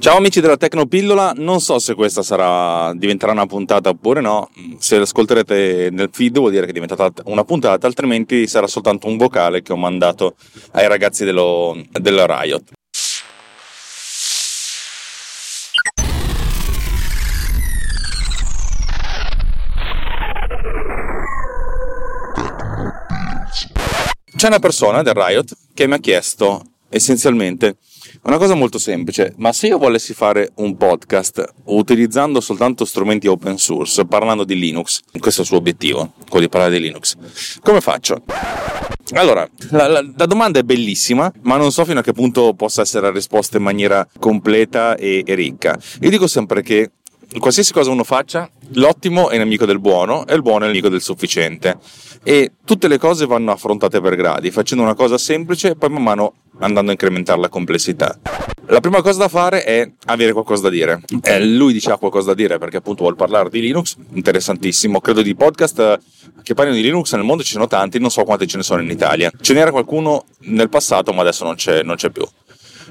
Ciao amici della Tecnopillola, non so se questa sarà, diventerà una puntata oppure no, se l'ascolterete nel feed vuol dire che è diventata una puntata, altrimenti sarà soltanto un vocale che ho mandato ai ragazzi dello, della Riot. C'è una persona del Riot che mi ha chiesto essenzialmente una cosa molto semplice, ma se io volessi fare un podcast utilizzando soltanto strumenti open source, parlando di Linux, questo è il suo obiettivo, quello di parlare di Linux, come faccio? Allora, la, la, la, domanda è bellissima, ma non so fino a che punto possa essere risposta in maniera completa e, e ricca. Io dico sempre che qualsiasi cosa uno faccia, l'ottimo è nemico del buono e il buono è nemico del sufficiente. E tutte le cose vanno affrontate per gradi, facendo una cosa semplice e poi man mano andando a incrementare la complessità. La prima cosa da fare è avere qualcosa da dire. Eh, lui dice ha qualcosa da dire perché appunto vuole parlare di Linux, interessantissimo. Credo di podcast che parlino di Linux nel mondo ci sono tanti, non so quanti ce ne sono in Italia. Ce n'era qualcuno nel passato, ma adesso non c'è, non c'è più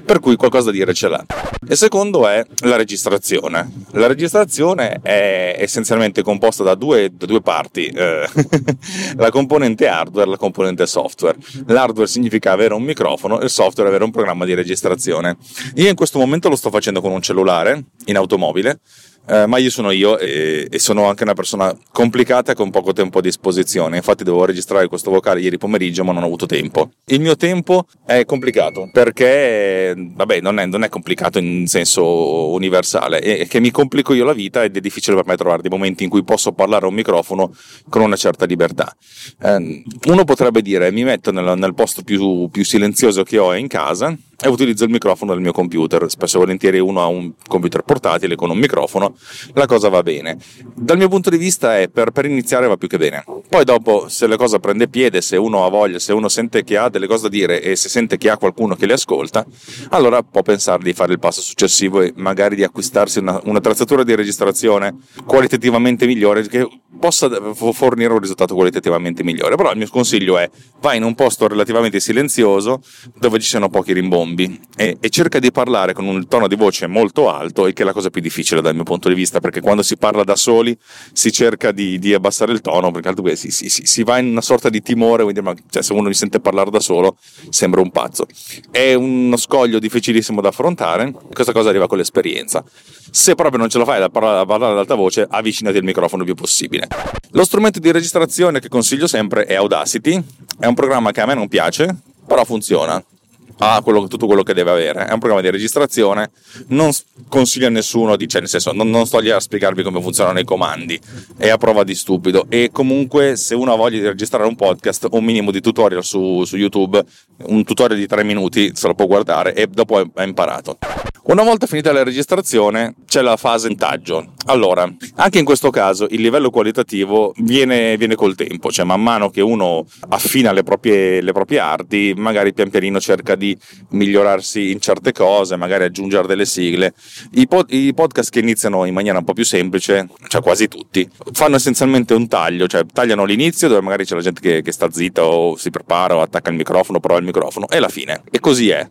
per cui qualcosa da dire ce l'ha. Il secondo è la registrazione. La registrazione è essenzialmente composta da due, da due parti, eh, la componente hardware e la componente software. L'hardware significa avere un microfono, il software avere un programma di registrazione. Io in questo momento lo sto facendo con un cellulare in automobile eh, ma io sono io e, e, sono anche una persona complicata con poco tempo a disposizione. Infatti dovevo registrare questo vocale ieri pomeriggio, ma non ho avuto tempo. Il mio tempo è complicato perché, vabbè, non è, non è complicato in senso universale, è che mi complico io la vita ed è difficile per me trovare dei momenti in cui posso parlare a un microfono con una certa libertà. Eh, uno potrebbe dire, mi metto nel, nel posto più, più silenzioso che ho in casa e utilizzo il microfono del mio computer. Spesso e volentieri uno ha un computer portatile con un microfono, la cosa va bene. Dal mio punto di vista è per, per iniziare va più che bene. Poi dopo, se la cosa prende piede, se uno ha voglia, se uno sente che ha delle cose da dire e se sente che ha qualcuno che le ascolta, allora può pensare di fare il passo successivo e magari di acquistarsi una, un'attrezzatura di registrazione qualitativamente migliore che possa fornire un risultato qualitativamente migliore. Però il mio consiglio è vai in un posto relativamente silenzioso dove ci siano pochi rimbombi zombie e, e, cerca di parlare con un tono di voce molto alto, il che è la cosa più difficile dal mio punto di vista, perché quando si parla da soli si cerca di, di abbassare il tono, perché altrimenti si, si, si, va in una sorta di timore, quindi ma, cioè, se uno mi sente parlare da solo sembra un pazzo. È uno scoglio difficilissimo da affrontare, questa cosa arriva con l'esperienza. Se proprio non ce la fai da parlare, parlare ad alta voce, avvicinati al microfono il più possibile. Lo strumento di registrazione che consiglio sempre è Audacity, è un programma che a me non piace, però funziona ha quello, tutto quello che deve avere. È un programma di registrazione, non consiglio a nessuno, di, cioè nel senso, non, non, sto lì a spiegarvi come funzionano i comandi, è a prova di stupido. E comunque, se uno ha voglia di registrare un podcast, un minimo di tutorial su, su YouTube, un tutorial di tre minuti se lo può guardare e dopo ha imparato. Una volta finita la registrazione c'è la fase intaggio. Allora, anche in questo caso il livello qualitativo viene, viene col tempo, cioè man mano che uno affina le proprie, le proprie arti, magari pian pianino cerca di migliorarsi in certe cose, magari aggiungere delle sigle. I, pod- I, podcast che iniziano in maniera un po' più semplice, cioè quasi tutti, fanno essenzialmente un taglio, cioè tagliano l'inizio dove magari c'è la gente che, che sta zitta o si prepara o attacca il microfono, prova il microfono e la fine. E così è.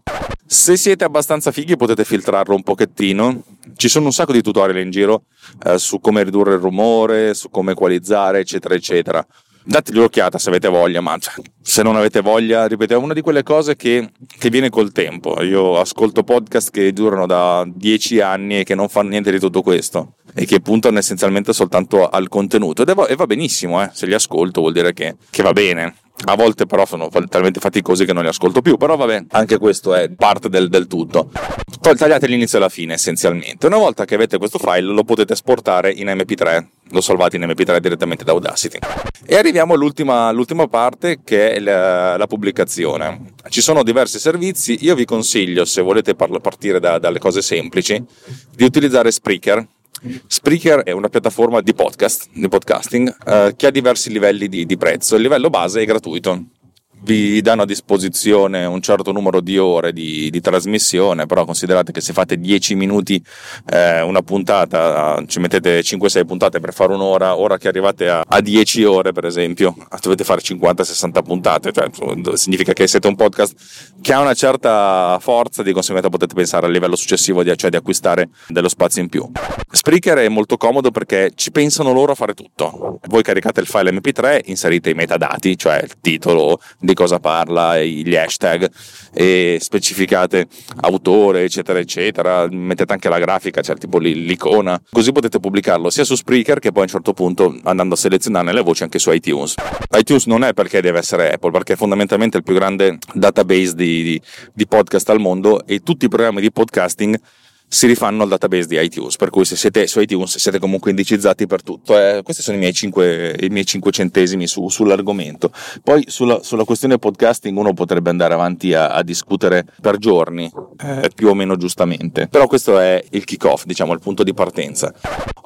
Se siete abbastanza fighi potete filtrarlo un pochettino. Ci sono un sacco di tutorial in giro eh, su come ridurre il rumore, su come equalizzare, eccetera, eccetera. Dategli un'occhiata se avete voglia, ma cioè, se non avete voglia, ripeto, è una di quelle cose che, che, viene col tempo. Io ascolto podcast che durano da dieci anni e che non fanno niente di tutto questo e che puntano essenzialmente soltanto al contenuto. E va benissimo, eh. se li ascolto vuol dire che, che va bene a volte però sono talmente faticosi che non li ascolto più, però vabbè, anche questo è parte del, del tutto. Tagliate l'inizio e la fine essenzialmente. Una volta che avete questo file lo potete esportare in MP3, lo salvate in MP3 direttamente da Audacity. E arriviamo all'ultima, all'ultima parte che è la, la, pubblicazione. Ci sono diversi servizi, io vi consiglio, se volete partire da, dalle cose semplici, di utilizzare Spreaker Spreaker è una piattaforma di podcast, di podcasting, eh, che ha diversi livelli di, di prezzo. Il livello base è gratuito. Vi danno a disposizione un certo numero di ore di, di trasmissione, però considerate che se fate 10 minuti eh, una puntata, ci mettete 5-6 puntate per fare un'ora, ora che arrivate a, a 10 ore per esempio, dovete fare 50-60 puntate, cioè, significa che siete un podcast che ha una certa forza, di conseguenza potete pensare al livello successivo, di, cioè di acquistare dello spazio in più. Spreaker è molto comodo perché ci pensano loro a fare tutto. Voi caricate il file MP3, inserite i metadati, cioè il titolo, di cosa parla, gli hashtag e specificate autore, eccetera, eccetera. Mettete anche la grafica, cioè tipo l'icona, così potete pubblicarlo sia su Spreaker che poi a un certo punto andando a selezionare le voci anche su iTunes. iTunes non è perché deve essere Apple, perché è fondamentalmente il più grande database di, di, di podcast al mondo e tutti i programmi di podcasting si rifanno al database di iTunes, per cui se siete su iTunes siete comunque indicizzati per tutto. Eh, questi sono i miei 5, i miei 5 centesimi su, sull'argomento. Poi sulla, sulla, questione podcasting uno potrebbe andare avanti a, a discutere per giorni, eh, più o meno giustamente, però questo è il kick-off, diciamo, il punto di partenza.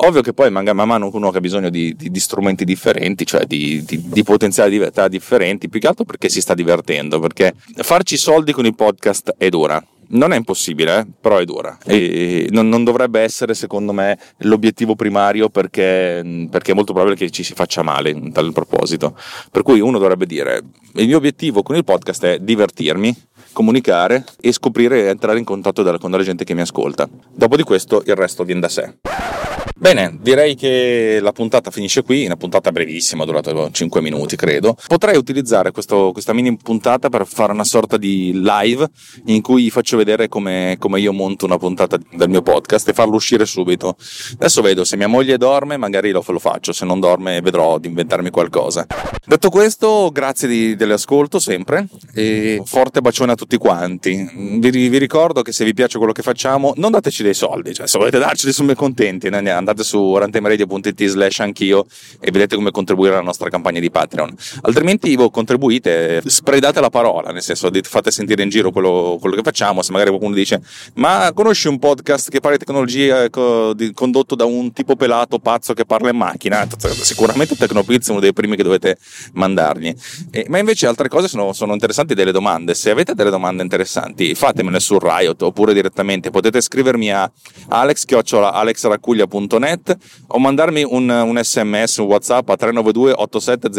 Ovvio che poi man mano uno che ha bisogno di, di, di strumenti differenti, cioè di, di potenzialità differenti, più che altro perché si sta divertendo, perché farci soldi con i podcast è dura non è impossibile, eh? però è dura. E non, non, dovrebbe essere, secondo me, l'obiettivo primario perché, perché, è molto probabile che ci si faccia male in tal proposito. Per cui uno dovrebbe dire: il mio obiettivo con il podcast è divertirmi, comunicare e scoprire e entrare in contatto con la gente che mi ascolta. Dopo di questo il resto viene da sé. Bene, direi che la puntata finisce qui, una puntata brevissima, durata 5 minuti credo. Potrei utilizzare questo, questa mini puntata per fare una sorta di live in cui faccio vedere come, come, io monto una puntata del mio podcast e farlo uscire subito. Adesso vedo, se mia moglie dorme magari lo, lo faccio, se non dorme vedrò di inventarmi qualcosa. Detto questo, grazie di, dell'ascolto sempre e forte bacione a tutti quanti. Vi, vi, ricordo che se vi piace quello che facciamo non dateci dei soldi, cioè se volete darceli sono contenti, andate andate su orantemeradio.it slash anch'io e vedete come contribuire alla nostra campagna di Patreon. Altrimenti voi contribuite, spredate la parola, nel senso fate sentire in giro quello, quello che facciamo, se magari qualcuno dice ma conosci un podcast che parla di tecnologia condotto da un tipo pelato pazzo che parla in macchina? Sicuramente Tecnopiz è uno dei primi che dovete mandargli. E, ma invece altre cose sono, sono interessanti delle domande. Se avete delle domande interessanti, fatemele su Riot oppure direttamente potete scrivermi a alex.alexracuglia.net www.radioticino.net o mandarmi un, un, sms, un whatsapp a 392 87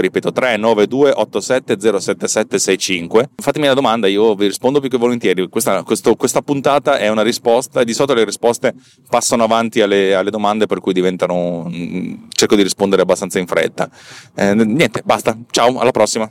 ripeto 392 87 Fatemi la domanda, io vi rispondo più che volentieri. Questa, questo, questa puntata è una risposta e di solito le risposte passano avanti alle, alle domande per cui diventano... Mm, cerco di rispondere abbastanza in fretta. Eh, niente, basta. Ciao, alla prossima.